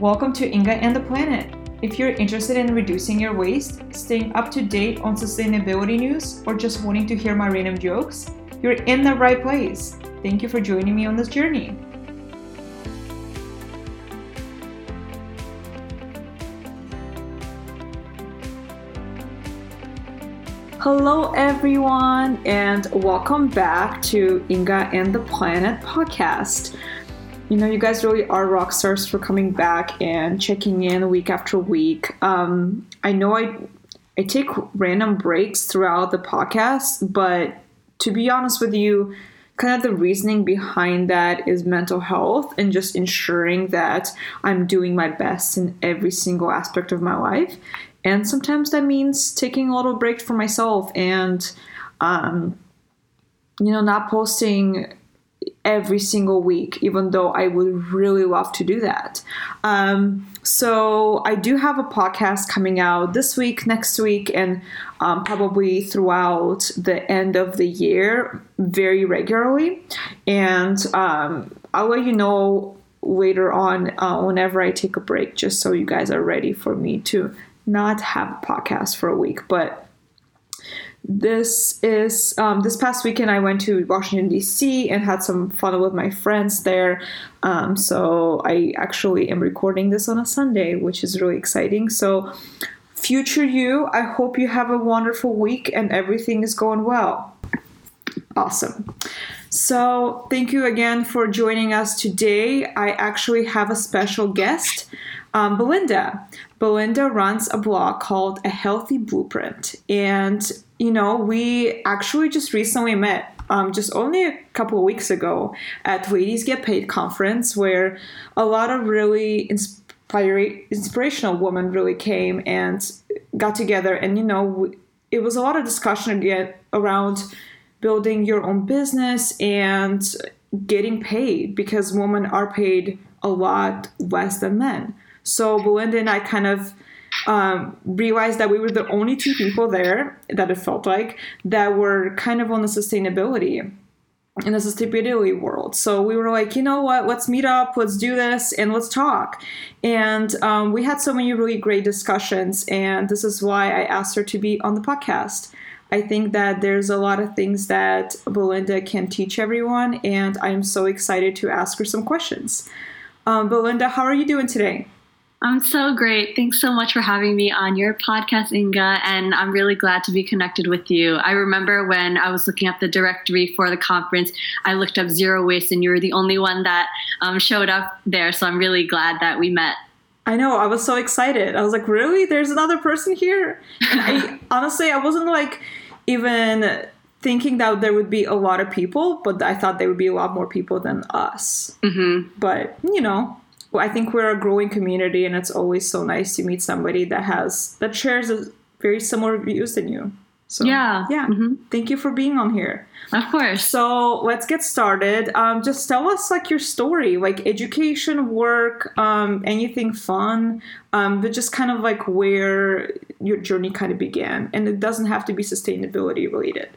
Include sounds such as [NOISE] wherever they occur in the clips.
Welcome to Inga and the Planet. If you're interested in reducing your waste, staying up to date on sustainability news, or just wanting to hear my random jokes, you're in the right place. Thank you for joining me on this journey. Hello, everyone, and welcome back to Inga and the Planet podcast. You know, you guys really are rock stars for coming back and checking in week after week. Um, I know I I take random breaks throughout the podcast, but to be honest with you, kind of the reasoning behind that is mental health and just ensuring that I'm doing my best in every single aspect of my life. And sometimes that means taking a little break for myself and, um, you know, not posting every single week, even though I would really love to do that. Um, so I do have a podcast coming out this week, next week, and um, probably throughout the end of the year very regularly. And um, I'll let you know later on uh, whenever I take a break, just so you guys are ready for me to not have a podcast for a week. But this is um, this past weekend i went to washington d.c and had some fun with my friends there. Um, so i actually am recording this on a sunday which is really exciting. So future you i hope you have a wonderful week and everything is going well. Awesome. So thank you again for joining us today. I actually have a special guest um, belinda belinda runs a blog called a healthy blueprint and you know, we actually just recently met um, just only a couple of weeks ago at Ladies Get Paid conference, where a lot of really inspira- inspirational women really came and got together. And, you know, it was a lot of discussion again around building your own business and getting paid because women are paid a lot less than men. So Belinda and I kind of um, realized that we were the only two people there that it felt like that were kind of on the sustainability in the sustainability world. So we were like, you know what, let's meet up, let's do this, and let's talk. And um, we had so many really great discussions, and this is why I asked her to be on the podcast. I think that there's a lot of things that Belinda can teach everyone, and I'm so excited to ask her some questions. Um, Belinda, how are you doing today? I'm so great. Thanks so much for having me on your podcast, Inga, and I'm really glad to be connected with you. I remember when I was looking up the directory for the conference, I looked up zero waste, and you were the only one that um, showed up there. So I'm really glad that we met. I know. I was so excited. I was like, really? There's another person here? And I [LAUGHS] honestly, I wasn't like even thinking that there would be a lot of people, but I thought there would be a lot more people than us. Mm-hmm. But, you know, I think we're a growing community, and it's always so nice to meet somebody that has that shares a very similar views than you. So yeah, yeah. Mm-hmm. Thank you for being on here. Of course. So let's get started. Um, just tell us like your story, like education, work, um, anything fun, um, but just kind of like where your journey kind of began, and it doesn't have to be sustainability related.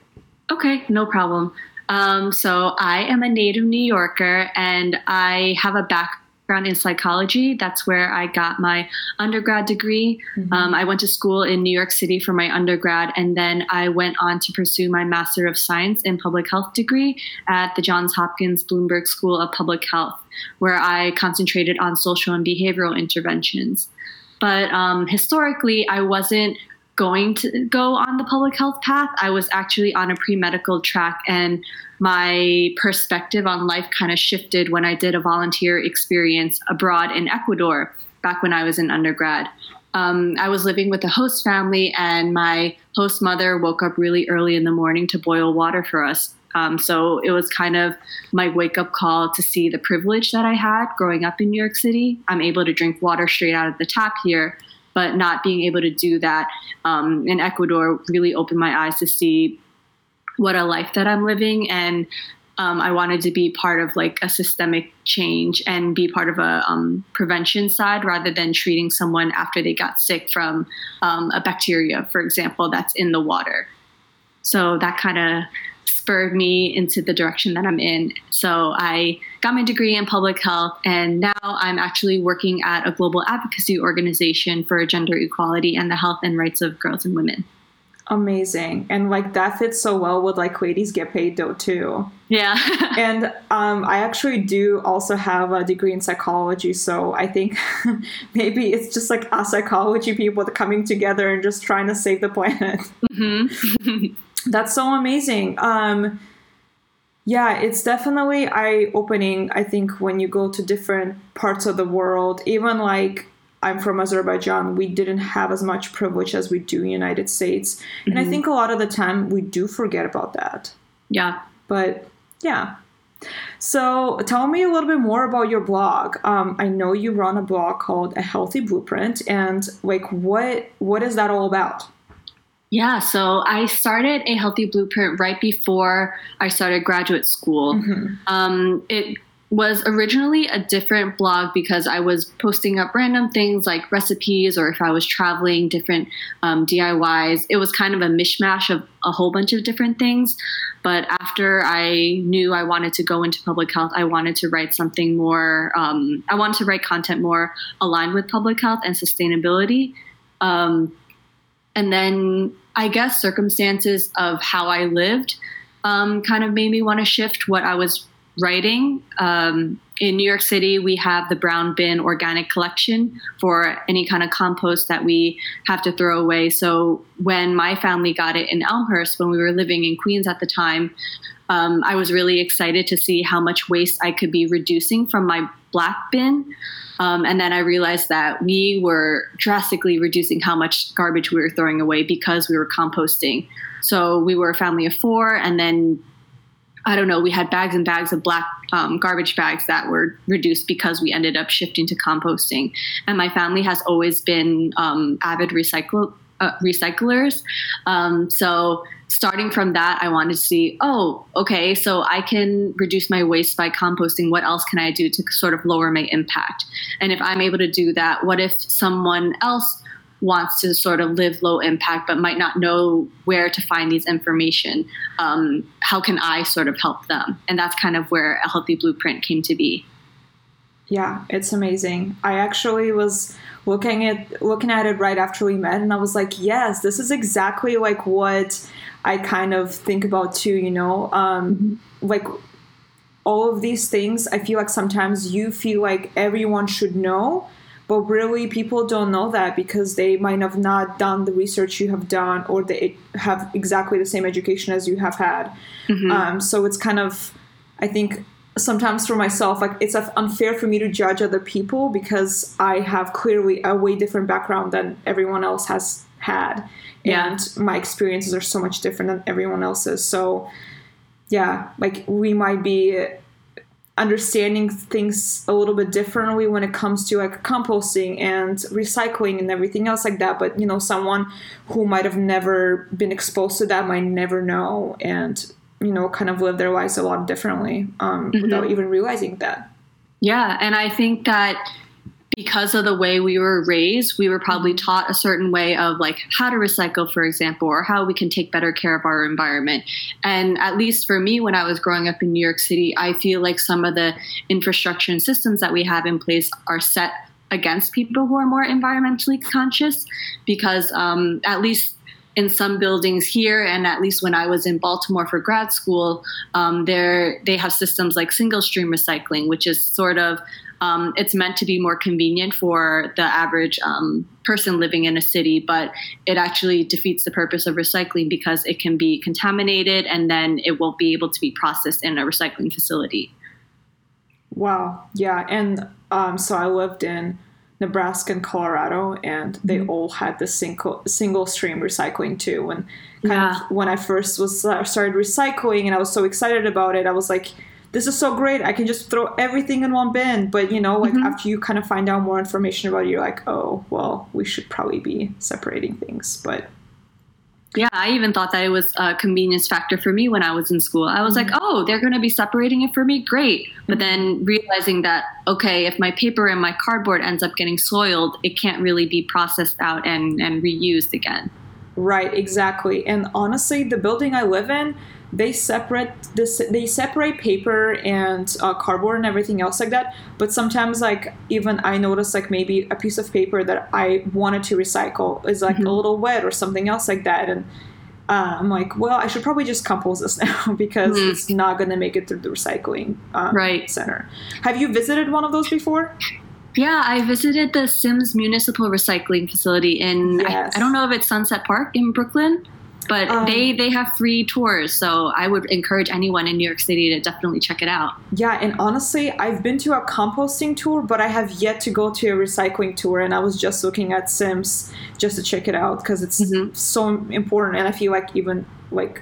Okay, no problem. Um, so I am a native New Yorker, and I have a back background in psychology. That's where I got my undergrad degree. Mm-hmm. Um, I went to school in New York City for my undergrad, and then I went on to pursue my Master of Science in Public Health degree at the Johns Hopkins Bloomberg School of Public Health, where I concentrated on social and behavioral interventions. But um, historically, I wasn't going to go on the public health path. I was actually on a pre medical track, and my perspective on life kind of shifted when I did a volunteer experience abroad in Ecuador back when I was in undergrad. Um, I was living with a host family, and my host mother woke up really early in the morning to boil water for us. Um, so it was kind of my wake up call to see the privilege that I had growing up in New York City. I'm able to drink water straight out of the tap here, but not being able to do that um, in Ecuador really opened my eyes to see what a life that I'm living and um, I wanted to be part of like a systemic change and be part of a um, prevention side rather than treating someone after they got sick from um, a bacteria, for example, that's in the water. So that kind of spurred me into the direction that I'm in. So I got my degree in public health, and now I'm actually working at a global advocacy organization for gender equality and the health and rights of girls and women. Amazing. And like that fits so well with like ladies get paid though too. Yeah. [LAUGHS] and um, I actually do also have a degree in psychology, so I think [LAUGHS] maybe it's just like us psychology people coming together and just trying to save the planet. Mm-hmm. [LAUGHS] That's so amazing. Um, yeah, it's definitely eye opening. I think when you go to different parts of the world, even like I'm from Azerbaijan, we didn't have as much privilege as we do in the United States. Mm-hmm. And I mm-hmm. think a lot of the time we do forget about that. Yeah. But yeah. So tell me a little bit more about your blog. Um, I know you run a blog called A Healthy Blueprint, and like what what is that all about? Yeah, so I started a healthy blueprint right before I started graduate school. Mm-hmm. Um, it was originally a different blog because I was posting up random things like recipes or if I was traveling, different um, DIYs. It was kind of a mishmash of a whole bunch of different things. But after I knew I wanted to go into public health, I wanted to write something more, um, I wanted to write content more aligned with public health and sustainability. Um, and then I guess circumstances of how I lived um, kind of made me want to shift what I was writing. Um, in New York City, we have the brown bin organic collection for any kind of compost that we have to throw away. So when my family got it in Elmhurst, when we were living in Queens at the time, um, I was really excited to see how much waste I could be reducing from my black bin. Um, and then I realized that we were drastically reducing how much garbage we were throwing away because we were composting. So we were a family of four, and then I don't know, we had bags and bags of black um, garbage bags that were reduced because we ended up shifting to composting. And my family has always been um, avid recycle, uh, recyclers. Um, so starting from that, I wanted to see, oh, okay, so I can reduce my waste by composting. What else can I do to sort of lower my impact? And if I'm able to do that, what if someone else wants to sort of live low impact but might not know where to find these information um, how can i sort of help them? And that's kind of where a healthy blueprint came to be. Yeah it's amazing. I actually was looking at looking at it right after we met and i was like yes this is exactly like what i kind of think about too you know? Um, like all of these things i feel like sometimes you feel like everyone should know but really people don't know that because they might have not done the research you have done or they have exactly the same education as you have had mm-hmm. um, so it's kind of i think sometimes for myself like it's unfair for me to judge other people because i have clearly a way different background than everyone else has had yeah. and my experiences are so much different than everyone else's so yeah like we might be understanding things a little bit differently when it comes to like composting and recycling and everything else like that but you know someone who might have never been exposed to that might never know and you know kind of live their lives a lot differently um, mm-hmm. without even realizing that yeah and i think that because of the way we were raised, we were probably mm-hmm. taught a certain way of like how to recycle, for example, or how we can take better care of our environment. And at least for me, when I was growing up in New York City, I feel like some of the infrastructure and systems that we have in place are set against people who are more environmentally conscious because um, at least in some buildings here, and at least when I was in Baltimore for grad school, um, there they have systems like single stream recycling, which is sort of um, it's meant to be more convenient for the average um, person living in a city, but it actually defeats the purpose of recycling because it can be contaminated and then it won't be able to be processed in a recycling facility. Wow. Yeah. And um, so I lived in Nebraska and Colorado, and they mm-hmm. all had the single single stream recycling too. And kind yeah. of when I first was uh, started recycling, and I was so excited about it, I was like, this is so great. I can just throw everything in one bin. But you know, like mm-hmm. after you kind of find out more information about it, you're like, oh, well, we should probably be separating things. But yeah, I even thought that it was a convenience factor for me when I was in school. I was mm-hmm. like, oh, they're going to be separating it for me. Great. But mm-hmm. then realizing that, okay, if my paper and my cardboard ends up getting soiled, it can't really be processed out and, and reused again. Right, exactly. And honestly, the building I live in, they separate this they separate paper and uh, cardboard and everything else like that but sometimes like even i notice like maybe a piece of paper that i wanted to recycle is like Mhm. a little wet or something else like that and uh, i'm like well i should probably just compost this [LAUGHS] now because Mhm. it's not going to make it through the recycling um, Right. center have you visited one of those before Yeah, I visited the Sims Municipal Recycling Facility in Yes. I, I don't know if it's Sunset Park in Brooklyn, but Um, they they have free tours. So I would encourage anyone in New York City to definitely check it out. Yeah, and honestly, I've been to a composting tour, but I have yet to go to a recycling tour. And I was just looking at Sims just to check it out because it's Mhm. so important. And I feel like even like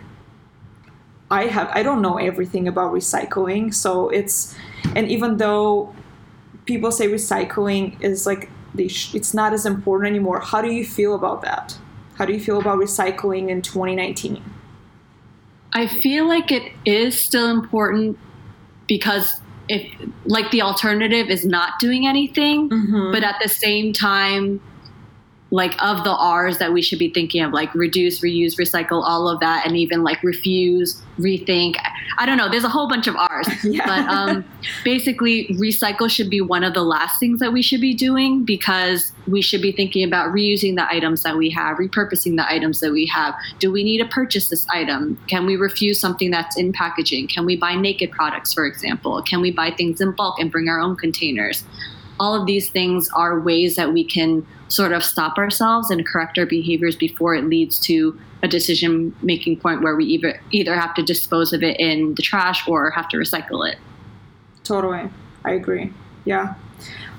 I have, I don't know everything about recycling, so it's, and even though people say recycling is like they sh- it's not as important anymore. How do you feel about that? How do you feel about recycling in 2019? I feel like it is still important because if like the alternative is not doing anything, Mm-hmm. but at the same time like of the r's that we should be thinking of like reduce reuse recycle all of that and even like refuse rethink. I don't know there's a whole bunch of r's. [LAUGHS] Yeah. but um, basically recycle should be one of the last things that we should be doing because we should be thinking about reusing the items that we have repurposing the items that we have. Do we need to purchase this item? Can we refuse something that's in packaging? Can we buy naked products for example? Can we buy things in bulk and bring our own containers all of these things are ways that we can sort of stop ourselves and correct our behaviors before it leads to a decision making point where we either either have to dispose of it in the trash or have to recycle it. Totally. I agree. Yeah.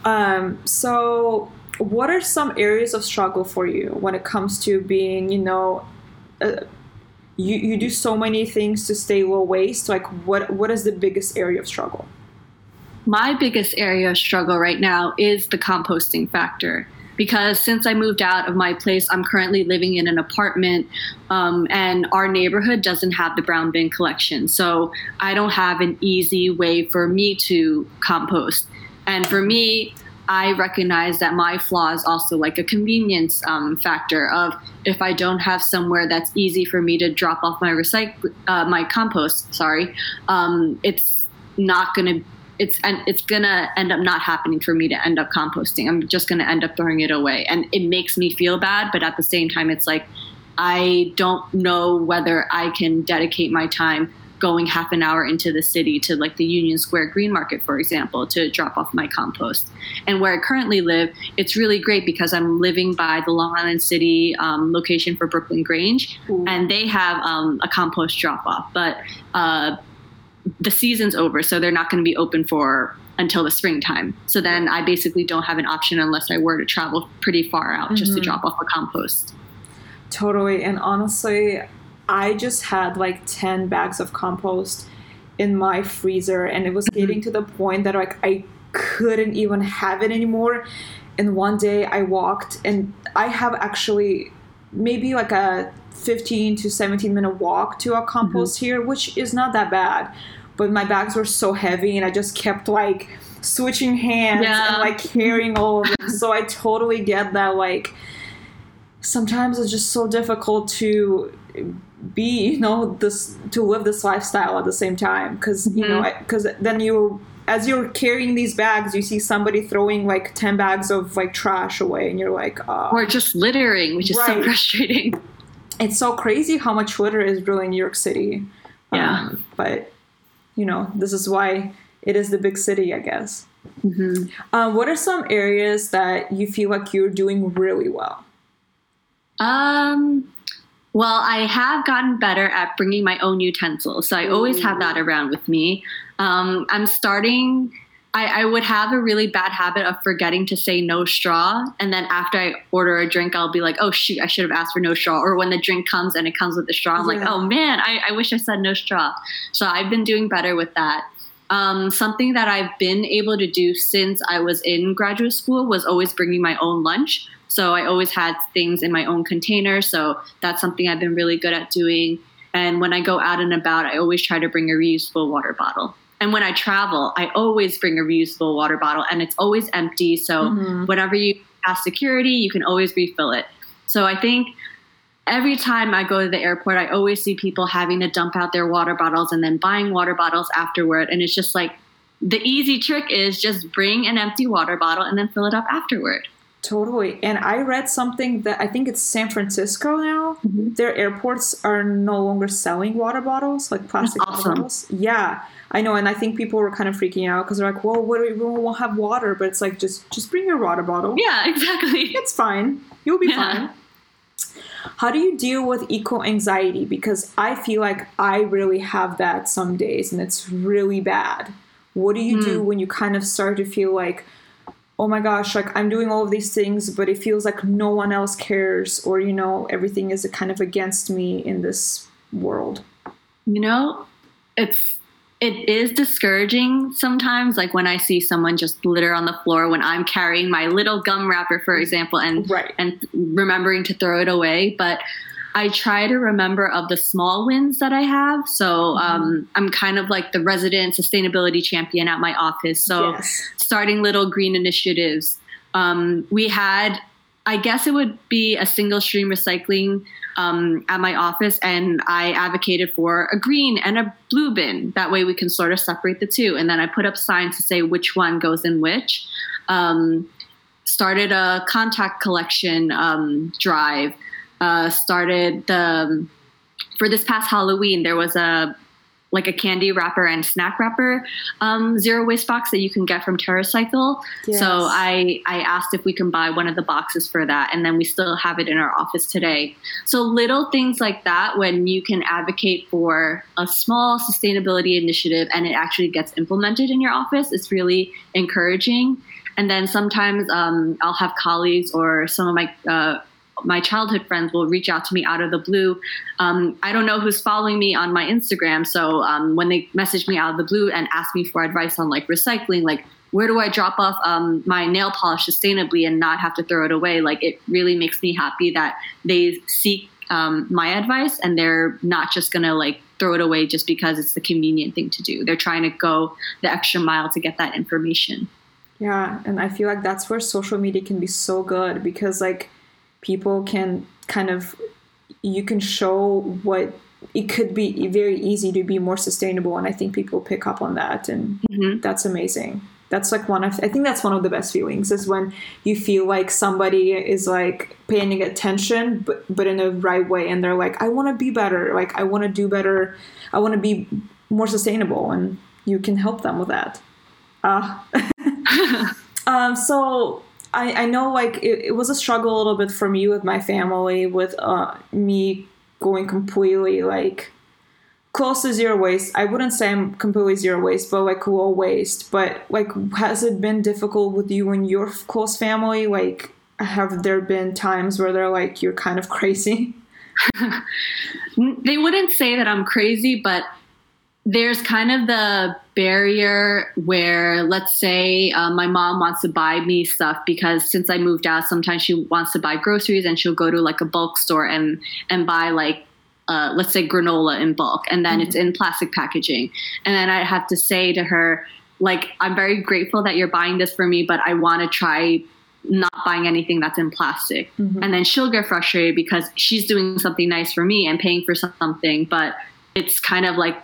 Um, so, what are some areas of struggle for you when it comes to being, you know, uh, you, you do so many things to stay low waste. Like, what what is the biggest area of struggle? My biggest area of struggle right now is the composting factor. Because since I moved out of my place, I'm currently living in an apartment, um, and our neighborhood doesn't have the brown bin collection. So I don't have an easy way for me to compost. And for me, I recognize that my flaw is also like a convenience um, factor of if I don't have somewhere that's easy for me to drop off my recycle, uh, my compost. Sorry, um, it's not going to it's and it's gonna end up not happening for me to end up composting. I'm just gonna end up throwing it away, and it makes me feel bad. But at the same time, it's like I don't know whether I can dedicate my time going half an hour into the city to like the Union Square Green Market, for example, to drop off my compost. And where I currently live, it's really great because I'm living by the Long Island City um, location for Brooklyn Grange, and they have um, a compost drop off, but uh, the season's over, so they're not going to be open for until the springtime. So then I basically don't have an option unless I were to travel pretty far out just to Mhm. drop off a compost. Totally. And honestly, I just had like 10 bags of compost in my freezer and it was getting to the point that like I couldn't even have it anymore. And one day I walked and I have actually maybe like a 15 to 17 minute walk to a compost here, which is not that bad. But my bags were so heavy and I just kept like switching hands Yeah. and like carrying all of them. so I totally get that like sometimes it's just so difficult to be you know this to live this lifestyle at the same time because you know because then you as you're carrying these bags you see somebody throwing like 10 bags of like trash away and you're like uh, Or just littering, which is so frustrating. It's so crazy how much litter is really in new york city Yeah. Um, but you know this is why it is the big city i guess hmm uh, what are some areas that you feel like you're doing really well Um, well, I have gotten better at bringing my own utensils, so I always have that around with me. Um, I'm starting. I, I would have a really bad habit of forgetting to say no straw, and then after I order a drink, I'll be like, "Oh shoot, I should have asked for no straw." Or when the drink comes and it comes with the straw, I'm like, "Oh man, I, I wish I said no straw." So I've been doing better with that. Um, something that I've been able to do since I was in graduate school was always bringing my own lunch. So I always had things in my own container. So that's something I've been really good at doing. And when I go out and about, I always try to bring a reusable water bottle. And when I travel, I always bring a reusable water bottle and it's always empty. So Mhm. whenever you pass security, you can always refill it. So I think every time I go to the airport, I always see people having to dump out their water bottles and then buying water bottles afterward. And it's just like the easy trick is just bring an empty water bottle and then fill it up afterward. Totally. And I read something that I think it's San Francisco now. Mm-hmm. Their airports are no longer selling water bottles, like plastic awesome. bottles. Yeah, I know. And I think people were kind of freaking out because they're like, well, what, we won't have water. But it's like, just just bring your water bottle. Yeah, [LAUGHS] exactly. It's fine. You'll be yeah. fine. How do you deal with eco anxiety? Because I feel like I really have that some days and it's really bad. What do you mm. do when you kind of start to feel like, oh my gosh, like I'm doing all of these things, but it feels like no one else cares, or you know, everything is kind of against me in this world? You know, it's it is discouraging sometimes like when i see someone just litter on the floor when i'm carrying my little gum wrapper for example and right. and remembering to throw it away but I try to remember of the small wins that I have. So mm-hmm. um, I'm kind of like the resident sustainability champion at my office. So yes. starting little green initiatives. Um, we had, I guess it would be a single stream recycling um, at my office, and I advocated for a green and a blue bin. That way we can sort of separate the two. And then I put up signs to say which one goes in which. Um, started a contact collection um, drive uh, started the um, for this past Halloween. There was a like a candy wrapper and snack wrapper um, zero waste box that you can get from TerraCycle. Yes. So I I asked if we can buy one of the boxes for that, and then we still have it in our office today. So little things like that, when you can advocate for a small sustainability initiative and it actually gets implemented in your office, it's really encouraging. And then sometimes um, I'll have colleagues or some of my uh, my childhood friends will reach out to me out of the blue. Um, I don't know who's following me on my Instagram, so um, when they message me out of the blue and ask me for advice on like recycling, like where do I drop off um, my nail polish sustainably and not have to throw it away? Like it really makes me happy that they seek um, my advice and they're not just gonna like throw it away just because it's the convenient thing to do. They're trying to go the extra mile to get that information. Yeah, and I feel like that's where social media can be so good because like people can kind of you can show what it could be very easy to be more sustainable and i think people pick up on that and mm-hmm. that's amazing. That's like one of i think that's one of the best feelings is when you feel like somebody is like paying attention but but in the right way and they're like i want to be better like i want to do better i want to be more sustainable and you can help them with that. Uh, [LAUGHS] [LAUGHS] um so I, I know like it, it was a struggle a little bit for me with my family with uh, me going completely like close to zero waste. I wouldn't say I'm completely zero waste, but like low waste. But like, has it been difficult with you and your close family? Like, have there been times where they're like, you're kind of [LAUGHS] crazy? [LAUGHS] they wouldn't say that I'm crazy, but there's kind of the barrier where let's say uh, my mom wants to buy me stuff because since i moved out sometimes she wants to buy groceries and she'll go to like a bulk store and and buy like uh, let's say granola in bulk and then mm-hmm. it's in plastic packaging and then i have to say to her like i'm very grateful that you're buying this for me but i want to try not buying anything that's in plastic mm-hmm. and then she'll get frustrated because she's doing something nice for me and paying for something but it's kind of like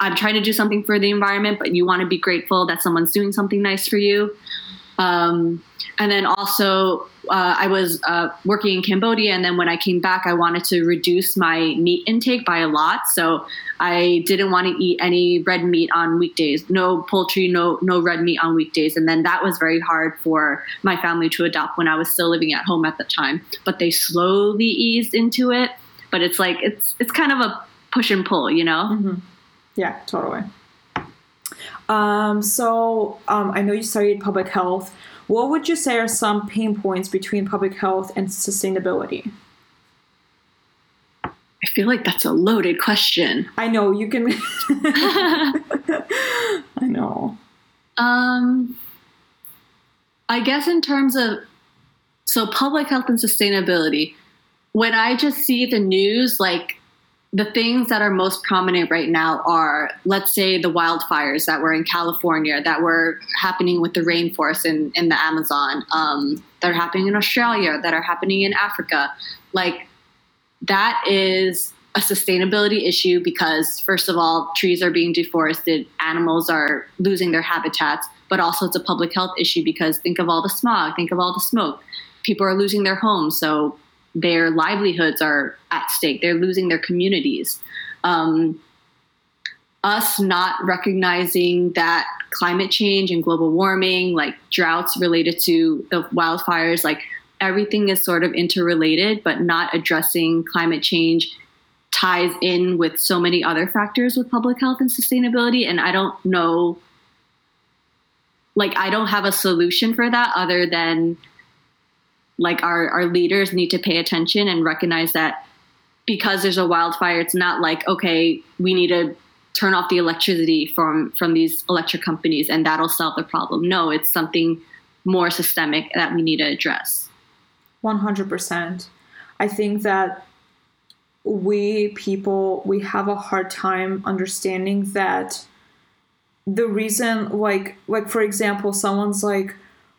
I'm trying to do something for the environment, but you want to be grateful that someone's doing something nice for you. Um, and then also, uh, I was uh, working in Cambodia, and then when I came back, I wanted to reduce my meat intake by a lot. So I didn't want to eat any red meat on weekdays, no poultry, no no red meat on weekdays, and then that was very hard for my family to adopt when I was still living at home at the time. But they slowly eased into it. But it's like it's it's kind of a push and pull, you know. Mm-hmm. Yeah, totally. Um, so um, I know you studied public health. What would you say are some pain points between public health and sustainability? I feel like that's a loaded question. I know you can. [LAUGHS] I know. Um, I guess in terms of so public health and sustainability, when I just see the news, like the things that are most prominent right now are, let's say, the wildfires that were in California, that were happening with the rainforest in, in the Amazon, um, that are happening in Australia, that are happening in Africa. Like, that is a sustainability issue because, first of all, trees are being deforested, animals are losing their habitats, but also it's a public health issue because think of all the smog, think of all the smoke. People are losing their homes, so their livelihoods are at stake. They're losing their communities. Um, us not recognizing that climate change and global warming, like droughts related to the wildfires, like everything is sort of interrelated, but not addressing climate change ties in with so many other factors with public health and sustainability. And I don't know, like, I don't have a solution for that other than like our, our leaders need to pay attention and recognize that because there's a wildfire, it's not like, okay, we need to turn off the electricity from from these electric companies and that'll solve the problem. No, it's something more systemic that we need to address. 100%. I think that we people we have a hard time understanding that the reason like like for example someone's like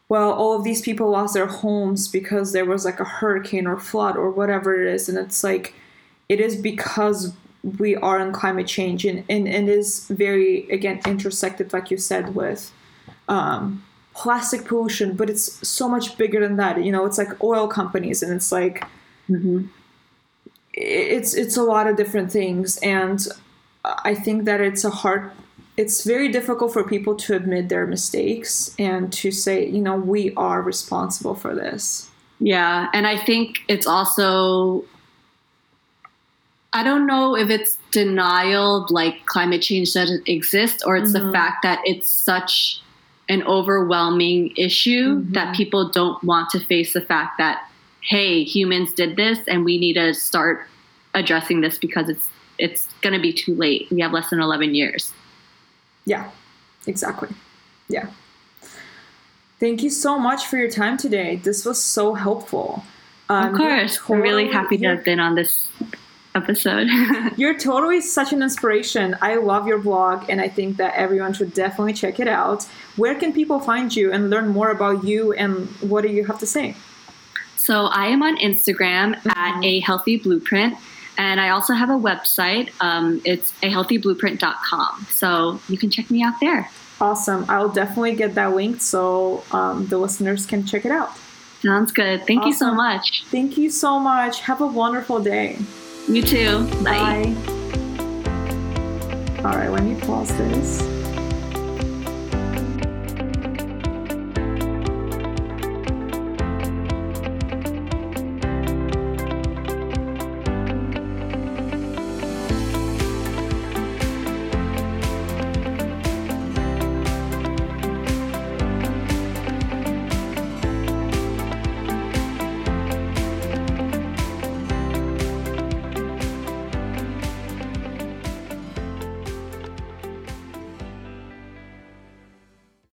well all of these people lost their homes because there was like a hurricane or flood or whatever it is and it's like it is because we are in climate change and, and, and is very again intersected like you said with um, plastic pollution but it's so much bigger than that you know it's like oil companies and it's like mm-hmm. it's it's a lot of different things and i think that it's a hard it's very difficult for people to admit their mistakes and to say you know we are responsible for this yeah and i think it's also I don't know if it's denial, like climate change doesn't exist, or it's mm-hmm. the fact that it's such an overwhelming issue mm-hmm. that people don't want to face the fact that, hey, humans did this and we need to start addressing this because it's it's going to be too late. We have less than 11 years. Yeah, exactly. Yeah. Thank you so much for your time today. This was so helpful. Um, of course. Totally, I'm really happy to have been on this episode. [LAUGHS] you're totally such an inspiration. I love your blog, and I think that everyone should definitely check it out. Where can people find you and learn more about you and what do you have to say? So I am on Instagram mm-hmm. at a healthy blueprint. And I also have a website. Um, it's ahealthyblueprint.com. So you can check me out there. Awesome. I'll definitely get that linked so um, the listeners can check it out. Sounds good. Thank awesome. you so much. Thank you so much. Have a wonderful day. You too. Bye. Bye. All right, let me pause this.